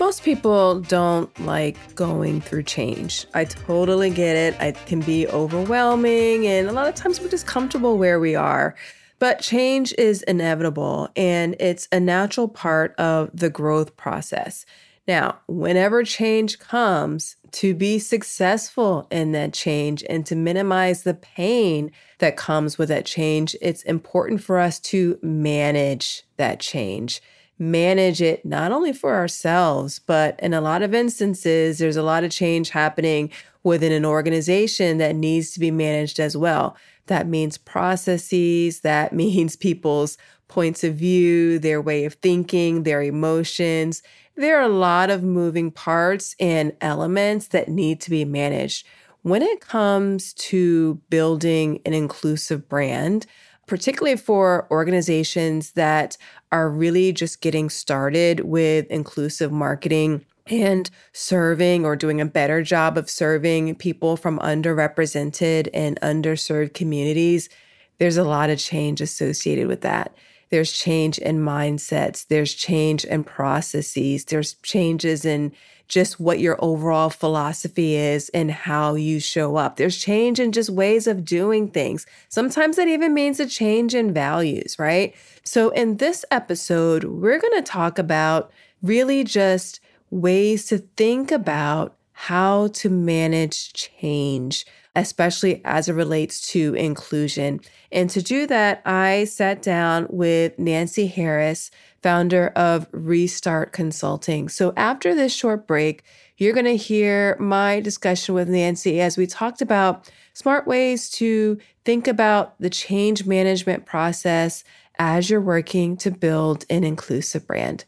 Most people don't like going through change. I totally get it. It can be overwhelming, and a lot of times we're just comfortable where we are. But change is inevitable and it's a natural part of the growth process. Now, whenever change comes, to be successful in that change and to minimize the pain that comes with that change, it's important for us to manage that change manage it not only for ourselves, but in a lot of instances, there's a lot of change happening within an organization that needs to be managed as well. That means processes, that means people's points of view, their way of thinking, their emotions. There are a lot of moving parts and elements that need to be managed. When it comes to building an inclusive brand, particularly for organizations that are really just getting started with inclusive marketing and serving or doing a better job of serving people from underrepresented and underserved communities, there's a lot of change associated with that. There's change in mindsets, there's change in processes, there's changes in just what your overall philosophy is and how you show up. There's change in just ways of doing things. Sometimes that even means a change in values, right? So, in this episode, we're going to talk about really just ways to think about how to manage change, especially as it relates to inclusion. And to do that, I sat down with Nancy Harris, founder of Restart Consulting. So after this short break, you're going to hear my discussion with Nancy as we talked about smart ways to think about the change management process as you're working to build an inclusive brand.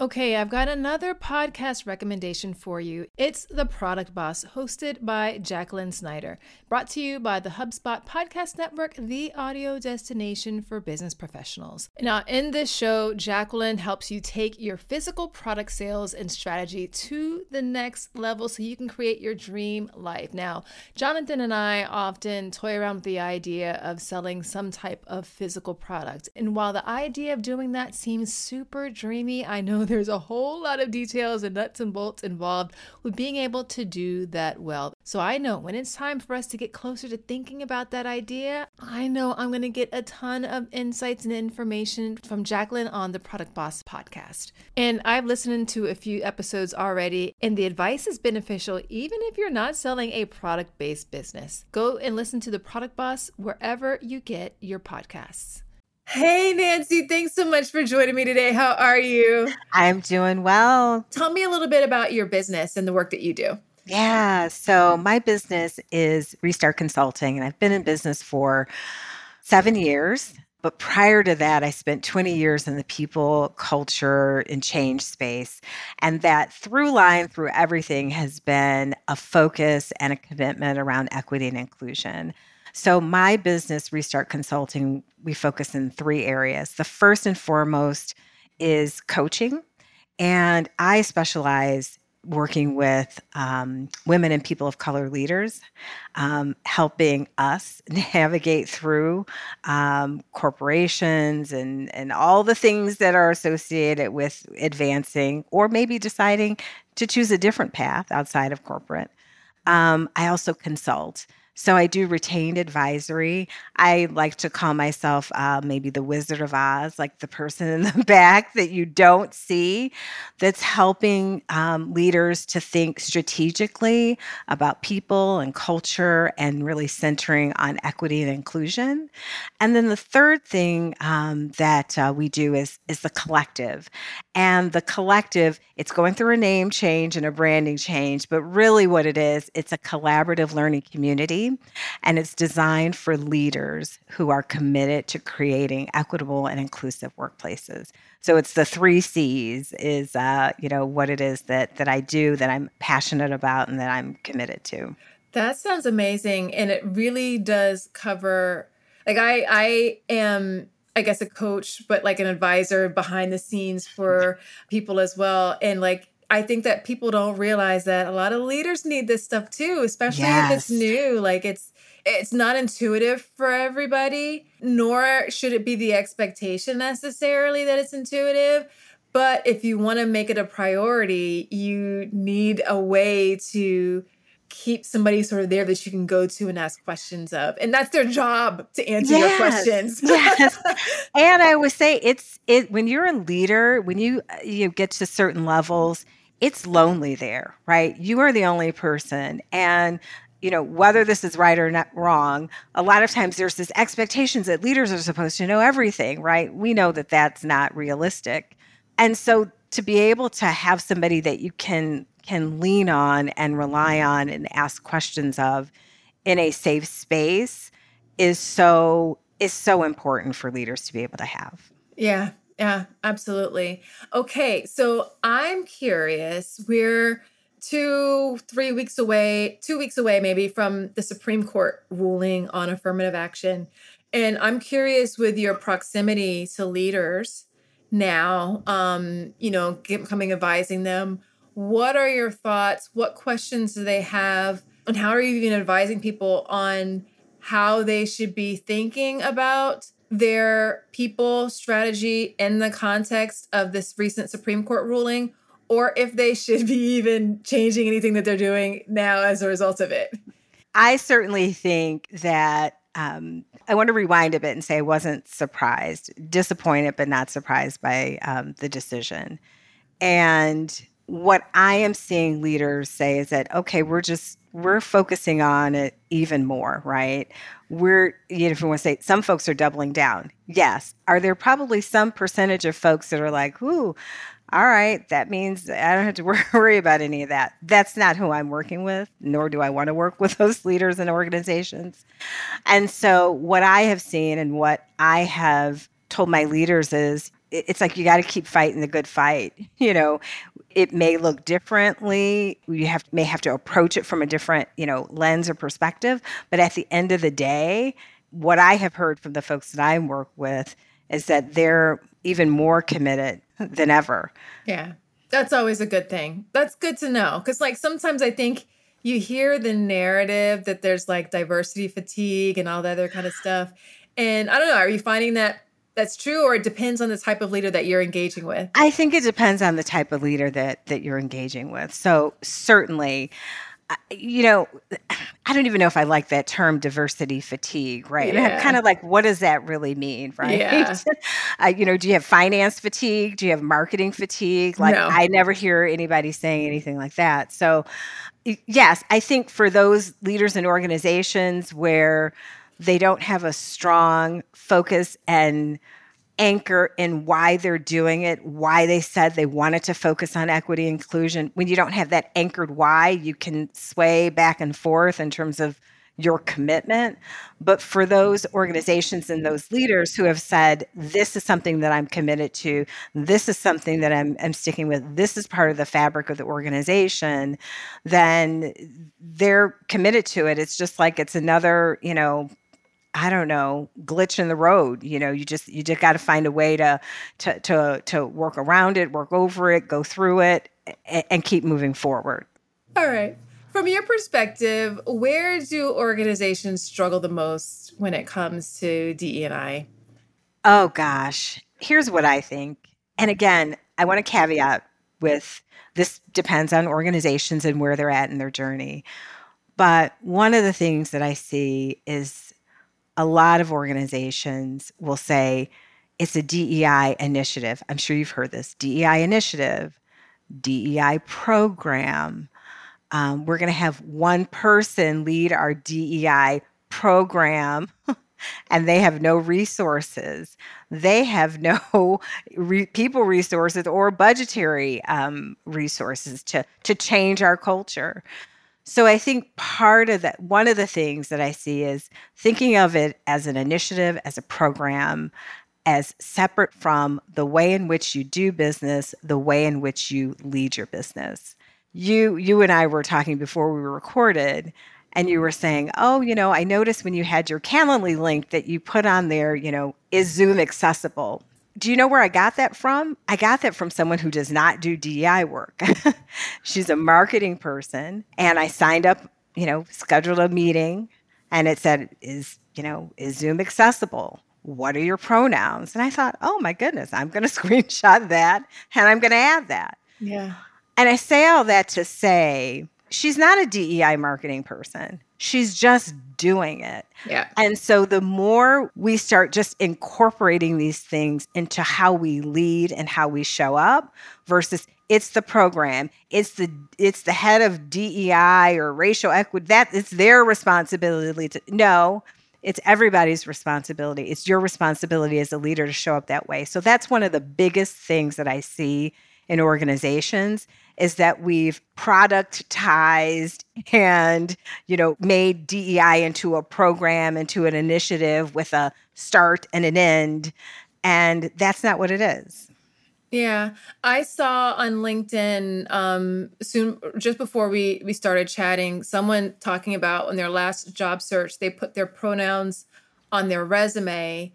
Okay, I've got another podcast recommendation for you. It's The Product Boss, hosted by Jacqueline Snyder, brought to you by the HubSpot Podcast Network, the audio destination for business professionals. Now, in this show, Jacqueline helps you take your physical product sales and strategy to the next level so you can create your dream life. Now, Jonathan and I often toy around with the idea of selling some type of physical product. And while the idea of doing that seems super dreamy, I know there's a whole lot of details and nuts and bolts involved with being able to do that well. So I know when it's time for us to get closer to thinking about that idea, I know I'm going to get a ton of insights and information from Jacqueline on the Product Boss podcast. And I've listened to a few episodes already, and the advice is beneficial even if you're not selling a product based business. Go and listen to the Product Boss wherever you get your podcasts. Hey, Nancy, thanks so much for joining me today. How are you? I'm doing well. Tell me a little bit about your business and the work that you do. Yeah, so my business is Restart Consulting, and I've been in business for seven years. But prior to that, I spent 20 years in the people, culture, and change space. And that through line through everything has been a focus and a commitment around equity and inclusion. So, my business, Restart Consulting, we focus in three areas. The first and foremost is coaching. And I specialize working with um, women and people of color leaders, um, helping us navigate through um, corporations and, and all the things that are associated with advancing or maybe deciding to choose a different path outside of corporate. Um, I also consult. So I do retained advisory. I like to call myself uh, maybe the Wizard of Oz, like the person in the back that you don't see, that's helping um, leaders to think strategically about people and culture and really centering on equity and inclusion. And then the third thing um, that uh, we do is is the collective, and the collective it's going through a name change and a branding change, but really what it is, it's a collaborative learning community and it's designed for leaders who are committed to creating equitable and inclusive workplaces. So it's the three C's is uh, you know what it is that that I do that I'm passionate about and that I'm committed to. That sounds amazing, and it really does cover. Like I, I am I guess a coach, but like an advisor behind the scenes for people as well. And like I think that people don't realize that a lot of leaders need this stuff too, especially yes. if it's new. Like it's it's not intuitive for everybody, nor should it be the expectation necessarily that it's intuitive. But if you want to make it a priority, you need a way to keep somebody sort of there that you can go to and ask questions of. And that's their job to answer yes, your questions. yes. And I would say it's it when you're a leader, when you you get to certain levels, it's lonely there, right? You are the only person and you know whether this is right or not wrong a lot of times there's this expectations that leaders are supposed to know everything right we know that that's not realistic and so to be able to have somebody that you can can lean on and rely on and ask questions of in a safe space is so is so important for leaders to be able to have. Yeah, yeah, absolutely. Okay, so I'm curious. We're two, three weeks away, two weeks away maybe from the Supreme Court ruling on affirmative action. And I'm curious with your proximity to leaders now, um, you know, coming advising them what are your thoughts? What questions do they have? And how are you even advising people on how they should be thinking about their people strategy in the context of this recent Supreme Court ruling? Or if they should be even changing anything that they're doing now as a result of it? I certainly think that um, I want to rewind a bit and say I wasn't surprised, disappointed, but not surprised by um, the decision. And what I am seeing leaders say is that, okay, we're just, we're focusing on it even more, right? We're, you know, if you want to say, some folks are doubling down. Yes. Are there probably some percentage of folks that are like, ooh, all right, that means I don't have to worry about any of that. That's not who I'm working with, nor do I want to work with those leaders and organizations. And so, what I have seen and what I have told my leaders is it's like you got to keep fighting the good fight. You know, it may look differently. You have may have to approach it from a different, you know, lens or perspective. But at the end of the day, what I have heard from the folks that I work with is that they're even more committed than ever. Yeah. That's always a good thing. That's good to know. Cause like sometimes I think you hear the narrative that there's like diversity fatigue and all that other kind of stuff. And I don't know, are you finding that that's true or it depends on the type of leader that you're engaging with? I think it depends on the type of leader that that you're engaging with. So certainly you know i don't even know if i like that term diversity fatigue right? Yeah. i'm kind of like what does that really mean right? Yeah. uh, you know do you have finance fatigue? Do you have marketing fatigue? Like no. i never hear anybody saying anything like that. So yes i think for those leaders and organizations where they don't have a strong focus and anchor in why they're doing it, why they said they wanted to focus on equity inclusion. When you don't have that anchored why, you can sway back and forth in terms of your commitment. But for those organizations and those leaders who have said, this is something that I'm committed to, this is something that I'm, I'm sticking with, this is part of the fabric of the organization, then they're committed to it. It's just like it's another, you know, I don't know, glitch in the road. You know, you just you just got to find a way to to to to work around it, work over it, go through it, and, and keep moving forward. All right. From your perspective, where do organizations struggle the most when it comes to DE&I? Oh gosh, here's what I think. And again, I want to caveat with this depends on organizations and where they're at in their journey. But one of the things that I see is a lot of organizations will say it's a DEI initiative. I'm sure you've heard this DEI initiative, DEI program. Um, we're going to have one person lead our DEI program. and they have no resources. They have no re- people resources or budgetary um, resources to to change our culture. So I think part of that, one of the things that I see is thinking of it as an initiative, as a program, as separate from the way in which you do business, the way in which you lead your business. You, you and I were talking before we were recorded, and you were saying, "Oh, you know, I noticed when you had your Calendly link that you put on there, you know, is Zoom accessible?" Do you know where I got that from? I got that from someone who does not do DEI work. She's a marketing person. And I signed up, you know, scheduled a meeting and it said, is, you know, is Zoom accessible? what are your pronouns? And I thought, oh my goodness, I'm going to screenshot that and I'm going to add that. Yeah. And I say all that to say she's not a DEI marketing person. She's just doing it. Yeah. And so the more we start just incorporating these things into how we lead and how we show up versus it's the program it's the it's the head of DEI or racial equity that it's their responsibility to no it's everybody's responsibility it's your responsibility as a leader to show up that way so that's one of the biggest things that i see in organizations is that we've productized and you know made DEI into a program into an initiative with a start and an end and that's not what it is. Yeah, I saw on LinkedIn um, soon, just before we we started chatting, someone talking about in their last job search, they put their pronouns on their resume,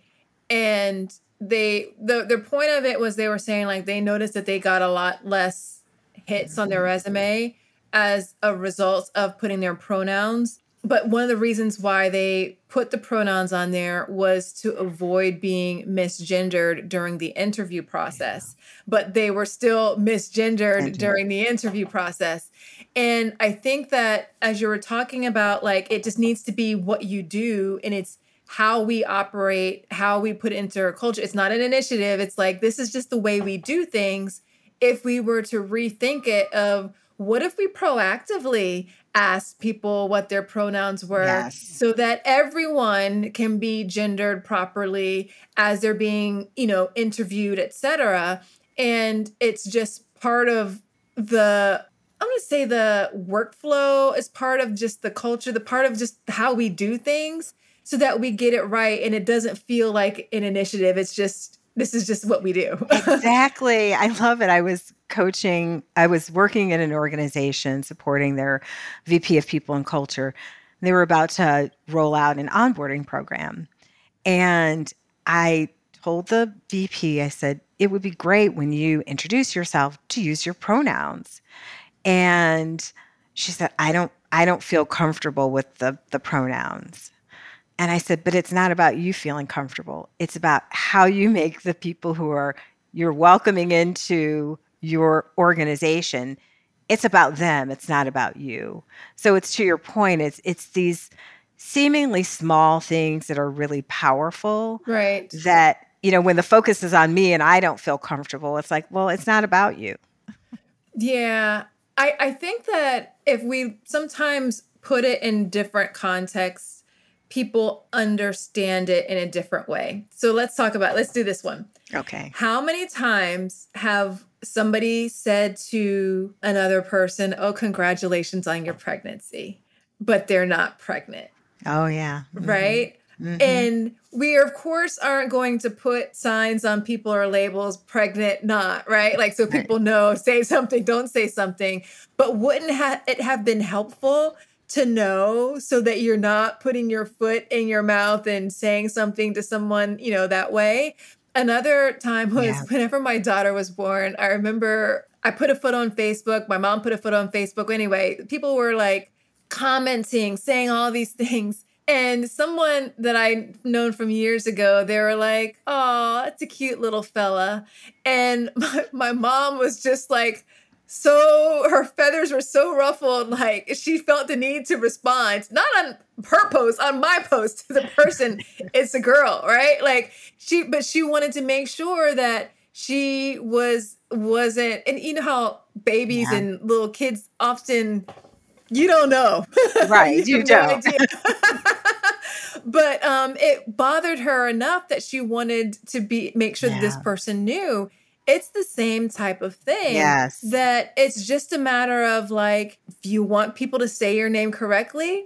and they the their point of it was they were saying like they noticed that they got a lot less hits on their mm-hmm. resume as a result of putting their pronouns. But one of the reasons why they put the pronouns on there was to avoid being misgendered during the interview process. But they were still misgendered during the interview process. And i think that as you were talking about like it just needs to be what you do and it's how we operate how we put into our culture. It's not an initiative. It's like this is just the way we do things. If we were to rethink it of what if we proactively ask people what their pronouns were yes. so that everyone can be gendered properly as they're being you know interviewed etc and it's just part of the i'm going to say the workflow is part of just the culture the part of just how we do things so that we get it right and it doesn't feel like an initiative it's just this is just what we do exactly i love it i was coaching, I was working in an organization supporting their VP of People and Culture. They were about to roll out an onboarding program. And I told the VP, I said, it would be great when you introduce yourself to use your pronouns. And she said, I don't I don't feel comfortable with the the pronouns. And I said, but it's not about you feeling comfortable. It's about how you make the people who are you're welcoming into your organization. It's about them. It's not about you. So it's to your point it's it's these seemingly small things that are really powerful right. that you know when the focus is on me and i don't feel comfortable it's like well it's not about you. Yeah. I i think that if we sometimes put it in different contexts people understand it in a different way so let's talk about let's do this one okay how many times have somebody said to another person, Oh, congratulations on your pregnancy, but they're not pregnant. Oh, yeah. Mm-hmm. Right. Mm-hmm. And we, of course, aren't going to put signs on people or labels, pregnant, not, right? Like, so people right. know, say something, don't say something. But wouldn't ha- it have been helpful to know so that you're not putting your foot in your mouth and saying something to someone, you know, that way? Another time was yeah. whenever my daughter was born. I remember I put a foot on Facebook. My mom put a foot on Facebook. Anyway, people were like commenting, saying all these things. And someone that I known from years ago, they were like, "Oh, it's a cute little fella," and my, my mom was just like, so her feathers were so ruffled like she felt the need to respond not on her post on my post to the person it's a girl right like she but she wanted to make sure that she was wasn't and you know how babies yeah. and little kids often you don't know right you, you don't but um it bothered her enough that she wanted to be make sure yeah. that this person knew it's the same type of thing. Yes. That it's just a matter of like, if you want people to say your name correctly,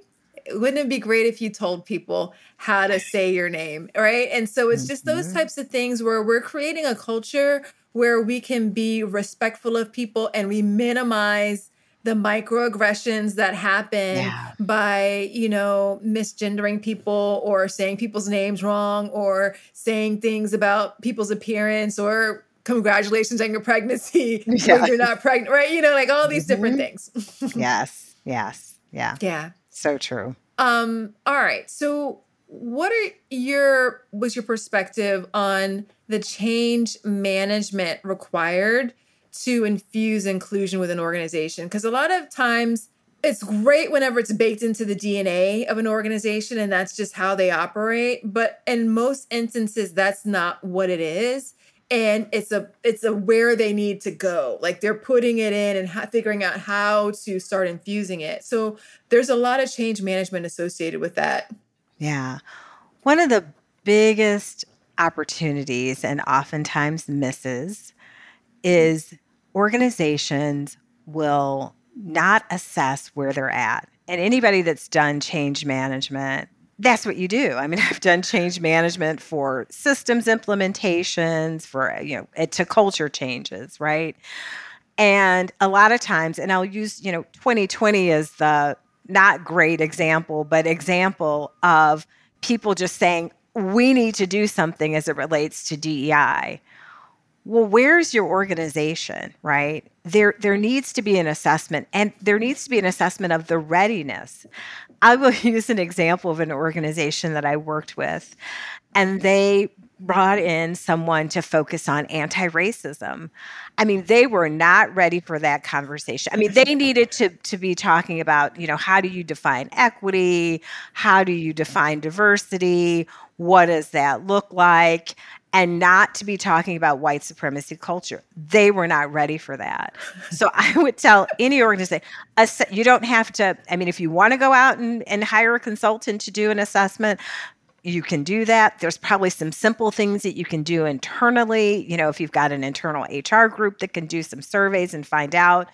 wouldn't it be great if you told people how to say your name? Right. And so it's just those mm-hmm. types of things where we're creating a culture where we can be respectful of people and we minimize the microaggressions that happen yeah. by you know misgendering people or saying people's names wrong or saying things about people's appearance or congratulations on your pregnancy yeah. you're not pregnant right you know like all these mm-hmm. different things yes yes yeah yeah so true um all right so what are your was your perspective on the change management required to infuse inclusion with an organization? Because a lot of times it's great whenever it's baked into the DNA of an organization and that's just how they operate. But in most instances, that's not what it is. And it's a it's a where they need to go. Like they're putting it in and ha- figuring out how to start infusing it. So there's a lot of change management associated with that. Yeah. One of the biggest opportunities and oftentimes misses is organizations will not assess where they're at. And anybody that's done change management, that's what you do. I mean, I've done change management for systems implementations, for, uh, you know, eh, to culture changes, right? And a lot of times, and I'll use, you know, 2020 as the not great example, but example of people just saying, we need to do something as it relates to DEI well where's your organization right there there needs to be an assessment and there needs to be an assessment of the readiness i will use an example of an organization that i worked with and they brought in someone to focus on anti-racism. I mean they were not ready for that conversation. I mean they needed to to be talking about you know how do you define equity? How do you define diversity? What does that look like and not to be talking about white supremacy culture. They were not ready for that. So I would tell any organization, you don't have to, I mean, if you want to go out and, and hire a consultant to do an assessment, you can do that. There's probably some simple things that you can do internally. You know, if you've got an internal HR group that can do some surveys and find out.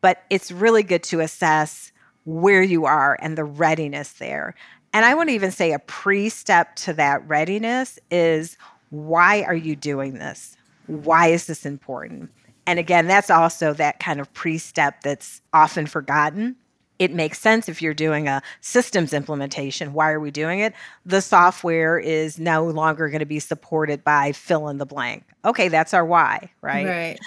But it's really good to assess where you are and the readiness there. And I want to even say a pre step to that readiness is why are you doing this? Why is this important? And again, that's also that kind of pre step that's often forgotten. It makes sense if you're doing a systems implementation. Why are we doing it? The software is no longer going to be supported by fill in the blank. Okay, that's our why, right? Right.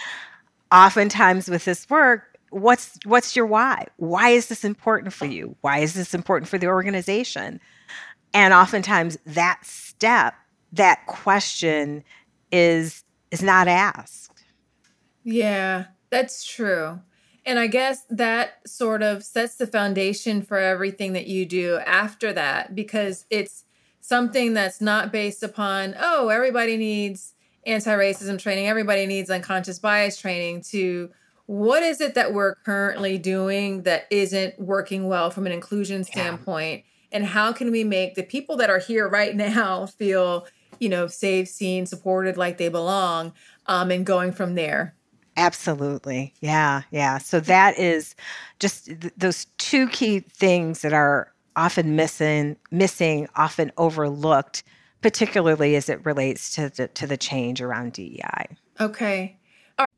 Oftentimes with this work, what's what's your why? Why is this important for you? Why is this important for the organization? And oftentimes that step that question is is not asked. Yeah, that's true. And I guess that sort of sets the foundation for everything that you do after that because it's something that's not based upon, oh, everybody needs anti racism training, everybody needs unconscious bias training, to what is it that we're currently doing that isn't working well from an inclusion standpoint? Yeah. And how can we make the people that are here right now feel you know, safe, seen, supported like they belong, um, and going from there. Absolutely. Yeah. Yeah. So that is just th- those two key things that are often missing, missing, often overlooked, particularly as it relates to the, to the change around DEI. Okay.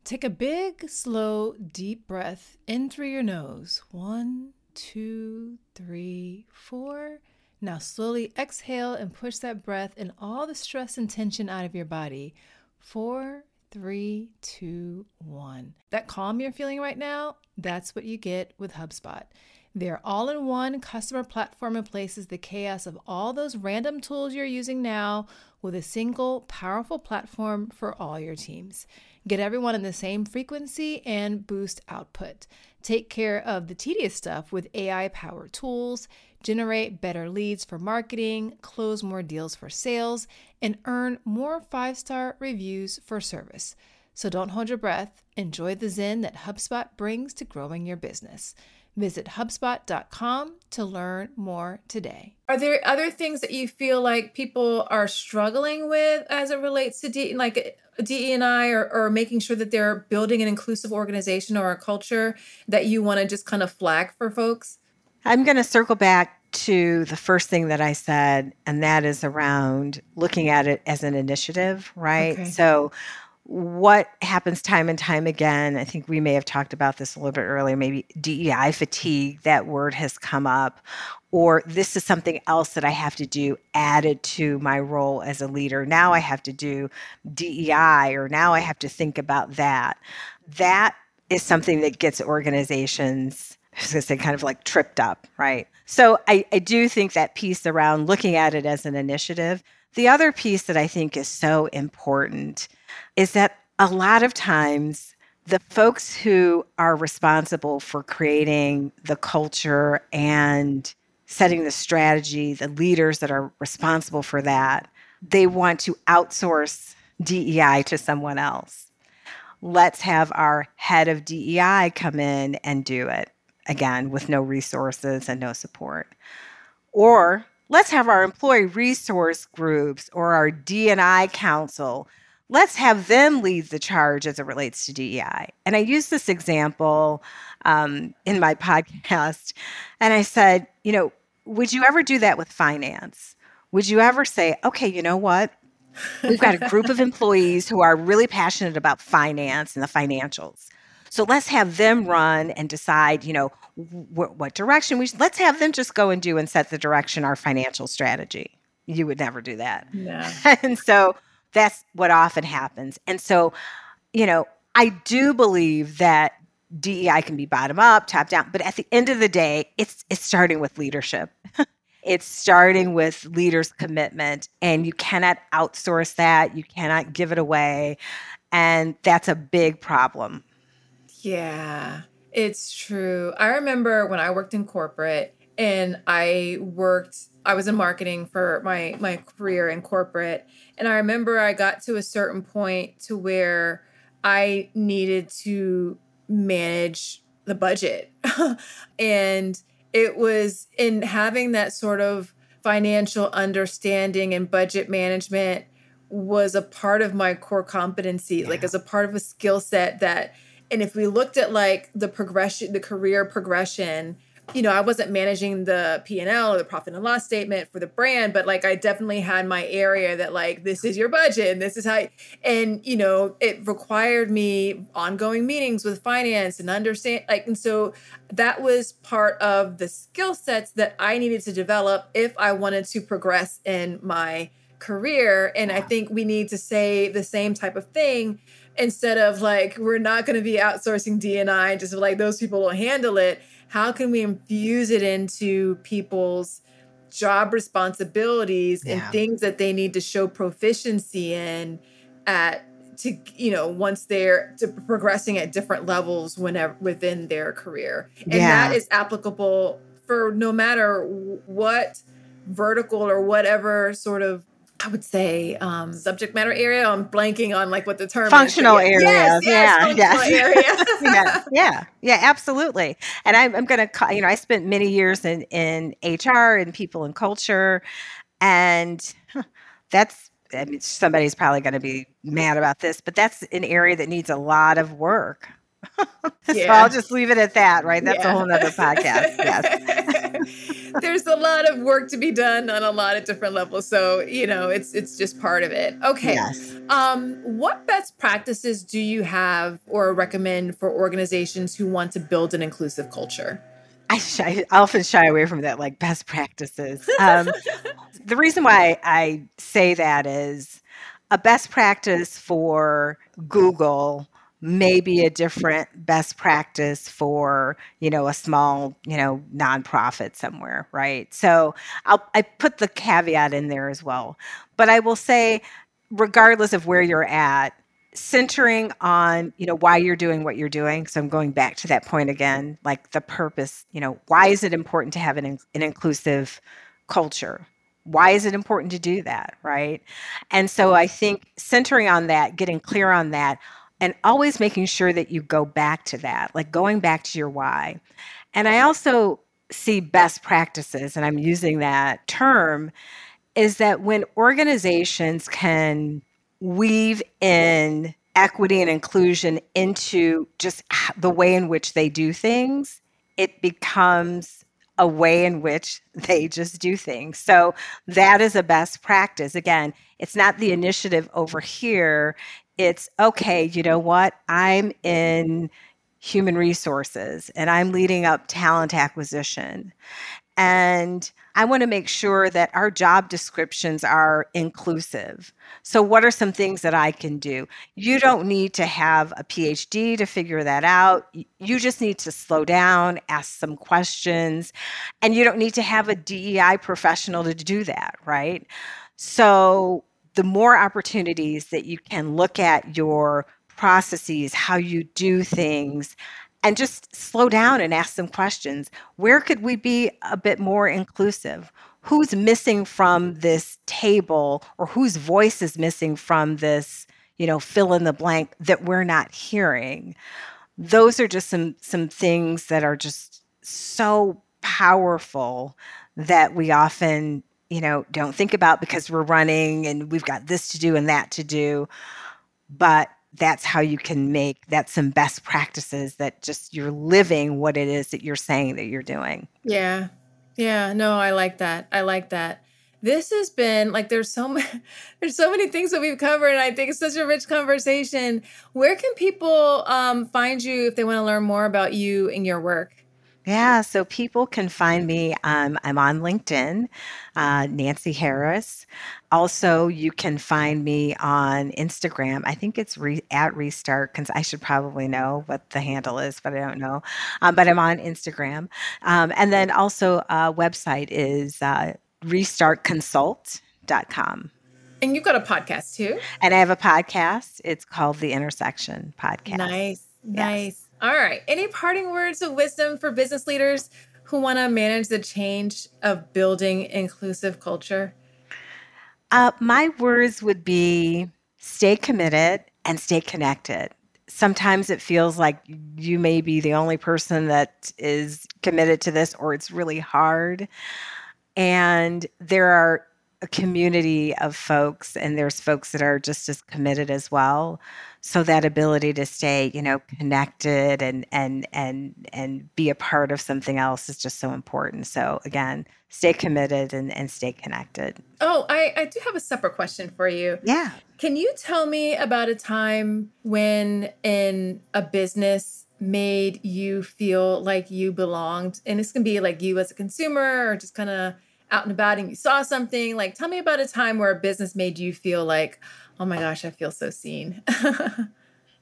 Take a big, slow, deep breath in through your nose. One, two, three, four. Now, slowly exhale and push that breath and all the stress and tension out of your body. Four, three, two, one. That calm you're feeling right now, that's what you get with HubSpot. Their all in one customer platform replaces the chaos of all those random tools you're using now with a single powerful platform for all your teams. Get everyone in the same frequency and boost output. Take care of the tedious stuff with AI powered tools generate better leads for marketing, close more deals for sales, and earn more five star reviews for service. So don't hold your breath. Enjoy the zen that HubSpot brings to growing your business. Visit HubSpot.com to learn more today. Are there other things that you feel like people are struggling with as it relates to D, like DE and I, or, or making sure that they're building an inclusive organization or a culture that you want to just kind of flag for folks? I'm going to circle back to the first thing that I said, and that is around looking at it as an initiative, right? Okay. So, what happens time and time again, I think we may have talked about this a little bit earlier, maybe DEI fatigue, that word has come up, or this is something else that I have to do added to my role as a leader. Now I have to do DEI, or now I have to think about that. That is something that gets organizations I was going to say kind of like tripped up, right? So I, I do think that piece around looking at it as an initiative. The other piece that I think is so important is that a lot of times the folks who are responsible for creating the culture and setting the strategy, the leaders that are responsible for that, they want to outsource DEI to someone else. Let's have our head of DEI come in and do it again with no resources and no support. Or let's have our employee resource groups or our D&I council let's have them lead the charge as it relates to DEI. And I used this example um, in my podcast, and I said, you know, would you ever do that with finance? Would you ever say, okay, you know what? We've got a group of employees who are really passionate about finance and the financials. So let's have them run and decide, you know, wh- what direction we should, let's have them just go and do and set the direction our financial strategy. You would never do that. No. and so that's what often happens. And so, you know, I do believe that DEI can be bottom up, top down, but at the end of the day, it's it's starting with leadership. it's starting with leaders' commitment and you cannot outsource that, you cannot give it away, and that's a big problem. Yeah. It's true. I remember when I worked in corporate and I worked I was in marketing for my my career in corporate and I remember I got to a certain point to where I needed to manage the budget. and it was in having that sort of financial understanding and budget management was a part of my core competency, yeah. like as a part of a skill set that and if we looked at like the progression, the career progression, you know, I wasn't managing the P&L or the profit and loss statement for the brand, but like I definitely had my area that like this is your budget and this is how and you know, it required me ongoing meetings with finance and understand like and so that was part of the skill sets that I needed to develop if I wanted to progress in my career. And I think we need to say the same type of thing instead of like we're not going to be outsourcing D&I just like those people will handle it how can we infuse it into people's job responsibilities yeah. and things that they need to show proficiency in at to you know once they're to progressing at different levels whenever within their career and yeah. that is applicable for no matter what vertical or whatever sort of I would say um, subject matter area. I'm blanking on like what the term functional is. area. Yes, yes, yeah, yes. yeah, yeah, yeah, absolutely. And I'm, I'm going to, you know, I spent many years in in HR and people and culture, and that's. I mean, somebody's probably going to be mad about this, but that's an area that needs a lot of work. so yeah. I'll just leave it at that, right? That's yeah. a whole nother podcast. Yes. There's a lot of work to be done on a lot of different levels. So, you know, it's it's just part of it. Okay. Yes. Um, what best practices do you have or recommend for organizations who want to build an inclusive culture? I, shy, I often shy away from that, like best practices. Um, the reason why I say that is a best practice for Google may be a different best practice for you know a small you know nonprofit somewhere right? So i'll i put the caveat in there as well. But i will say regardless of where you're at centering on you know why you're doing what you're doing so i'm going back to that point again like the purpose you know why is it important to have an, an inclusive culture? Why is it important to do that right? And so i think centering on that getting clear on that and always making sure that you go back to that, like going back to your why. And I also see best practices, and I'm using that term, is that when organizations can weave in equity and inclusion into just the way in which they do things, it becomes a way in which they just do things. So that is a best practice. Again, it's not the initiative over here, it's okay, you know what? I'm in human resources and I'm leading up talent acquisition. And I want to make sure that our job descriptions are inclusive. So, what are some things that I can do? You don't need to have a PhD to figure that out. You just need to slow down, ask some questions, and you don't need to have a DEI professional to do that, right? So, the more opportunities that you can look at your processes, how you do things, and just slow down and ask some questions. Where could we be a bit more inclusive? Who's missing from this table or whose voice is missing from this, you know, fill in the blank that we're not hearing? Those are just some some things that are just so powerful that we often, you know, don't think about because we're running and we've got this to do and that to do. But that's how you can make that's some best practices that just you're living what it is that you're saying that you're doing. Yeah. Yeah, no, I like that. I like that. This has been like there's so many there's so many things that we've covered and I think it's such a rich conversation. Where can people um, find you if they want to learn more about you and your work? Yeah, so people can find me. Um, I'm on LinkedIn, uh, Nancy Harris. Also, you can find me on Instagram. I think it's re- at Restart because I should probably know what the handle is, but I don't know. Um, but I'm on Instagram. Um, and then also, uh, website is uh, restartconsult.com. And you've got a podcast too. And I have a podcast. It's called The Intersection Podcast. Nice. Nice. All right. Any parting words of wisdom for business leaders who want to manage the change of building inclusive culture? Uh, my words would be stay committed and stay connected. Sometimes it feels like you may be the only person that is committed to this, or it's really hard. And there are a community of folks, and there's folks that are just as committed as well. So that ability to stay you know connected and and and and be a part of something else is just so important. So again stay committed and, and stay connected. Oh I, I do have a separate question for you. Yeah. Can you tell me about a time when in a business made you feel like you belonged? And this can be like you as a consumer or just kind of out and about and you saw something like tell me about a time where a business made you feel like oh my gosh, I feel so seen.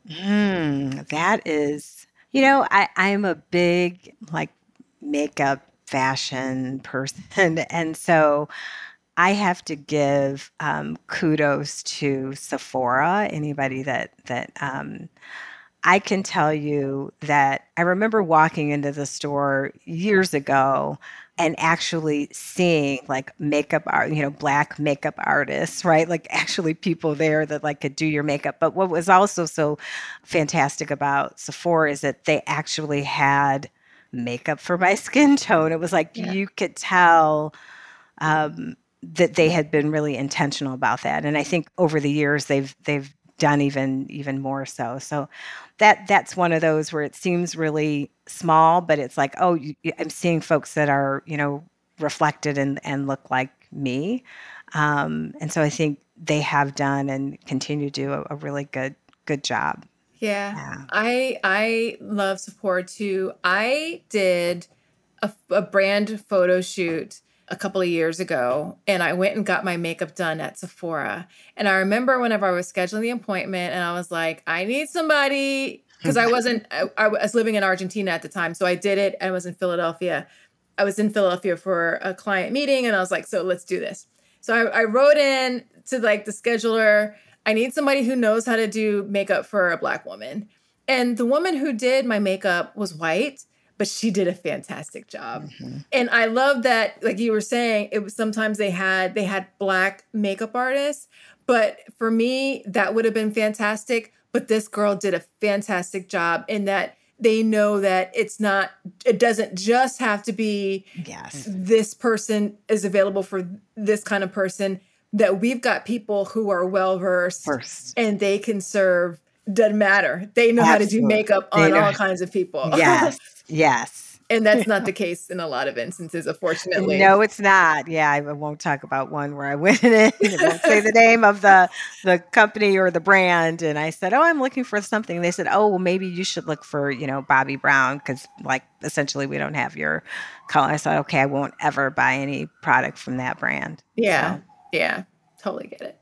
mm, that is, you know, I, I'm a big like makeup fashion person. And so I have to give um, kudos to Sephora. Anybody that, that, um, I can tell you that I remember walking into the store years ago and actually seeing like makeup art, you know, black makeup artists, right? Like actually people there that like could do your makeup. But what was also so fantastic about Sephora is that they actually had makeup for my skin tone. It was like yeah. you could tell um, that they had been really intentional about that. And I think over the years they've they've done even even more so. So that that's one of those where it seems really small, but it's like, oh, you, I'm seeing folks that are you know reflected and and look like me, um, and so I think they have done and continue to do a, a really good good job. Yeah. yeah. I I love Sephora too. I did a, a brand photo shoot a couple of years ago and I went and got my makeup done at Sephora. And I remember whenever I was scheduling the appointment and I was like, I need somebody hmm. because I wasn't, I, I, was living in Argentina at the time. So I did it. I was in Philadelphia. I was in Philadelphia for a client meeting and I was like, so let's do this. So I, I wrote in to like the scheduler, I need somebody who knows how to do makeup for a black woman. And the woman who did my makeup was white but she did a fantastic job. Mm-hmm. And I love that, like you were saying, it was sometimes they had they had black makeup artists, but for me, that would have been fantastic. But this girl did a fantastic job in that they know that it's not it doesn't just have to be yes this person is available for this kind of person that we've got people who are well versed and they can serve doesn't matter they know Absolutely. how to do makeup on all kinds of people yes Yes. and that's not the case in a lot of instances, unfortunately. No, it's not. Yeah, I won't talk about one where I went in. I won't say the name of the the company or the brand, and I said, "Oh, I'm looking for something." They said, "Oh, well, maybe you should look for you know Bobbi Brown because like essentially we don't have your color." I said, "Okay, I won't ever buy any product from that brand." Yeah, so. yeah, totally get it.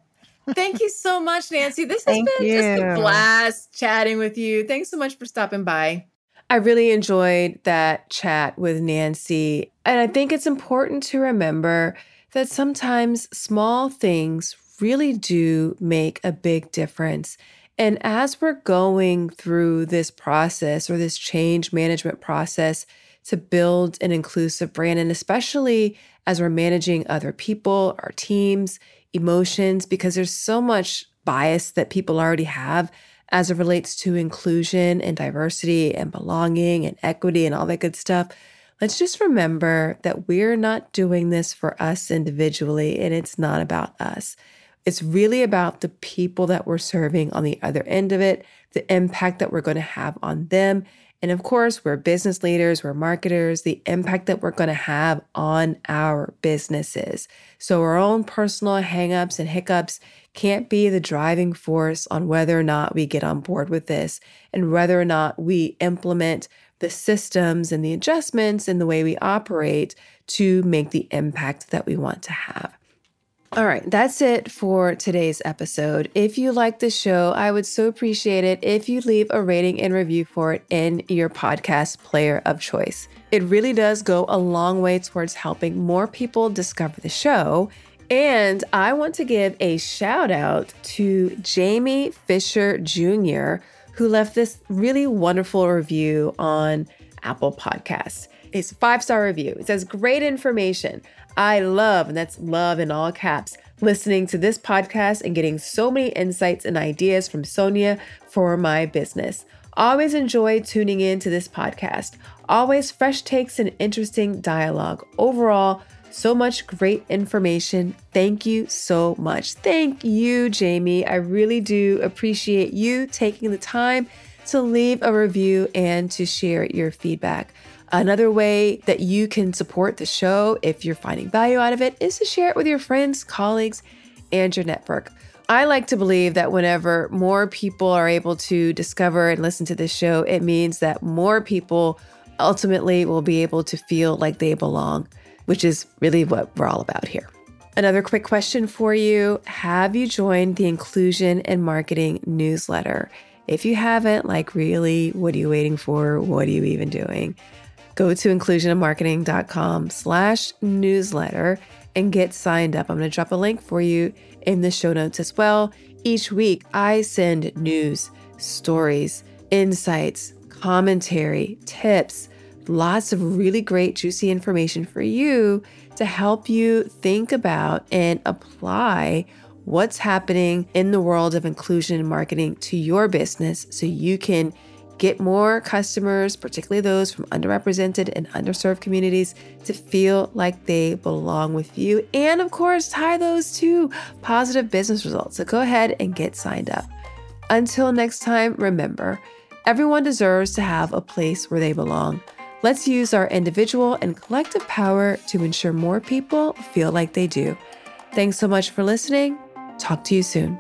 Thank you so much, Nancy. This has Thank been you. just a blast chatting with you. Thanks so much for stopping by. I really enjoyed that chat with Nancy. And I think it's important to remember that sometimes small things really do make a big difference. And as we're going through this process or this change management process to build an inclusive brand, and especially as we're managing other people, our teams, emotions, because there's so much bias that people already have as it relates to inclusion and diversity and belonging and equity and all that good stuff. Let's just remember that we're not doing this for us individually and it's not about us. It's really about the people that we're serving on the other end of it, the impact that we're going to have on them, and of course, we're business leaders, we're marketers, the impact that we're going to have on our businesses. So, our own personal hangups and hiccups can't be the driving force on whether or not we get on board with this and whether or not we implement the systems and the adjustments and the way we operate to make the impact that we want to have. All right, that's it for today's episode. If you like the show, I would so appreciate it if you leave a rating and review for it in your podcast player of choice. It really does go a long way towards helping more people discover the show. And I want to give a shout out to Jamie Fisher Jr., who left this really wonderful review on Apple Podcasts. It's a five star review. It says, Great information. I love, and that's love in all caps, listening to this podcast and getting so many insights and ideas from Sonia for my business. Always enjoy tuning in to this podcast. Always fresh takes and interesting dialogue. Overall, so much great information. Thank you so much. Thank you, Jamie. I really do appreciate you taking the time to leave a review and to share your feedback. Another way that you can support the show if you're finding value out of it is to share it with your friends, colleagues, and your network. I like to believe that whenever more people are able to discover and listen to this show, it means that more people ultimately will be able to feel like they belong, which is really what we're all about here. Another quick question for you Have you joined the Inclusion and Marketing newsletter? If you haven't, like, really, what are you waiting for? What are you even doing? Go to inclusionandmarketing.com slash newsletter and get signed up. I'm going to drop a link for you in the show notes as well. Each week, I send news, stories, insights, commentary, tips, lots of really great, juicy information for you to help you think about and apply what's happening in the world of inclusion and marketing to your business so you can get more customers, particularly those from underrepresented and underserved communities, to feel like they belong with you. And of course, tie those to positive business results. So go ahead and get signed up. Until next time, remember everyone deserves to have a place where they belong. Let's use our individual and collective power to ensure more people feel like they do. Thanks so much for listening. Talk to you soon.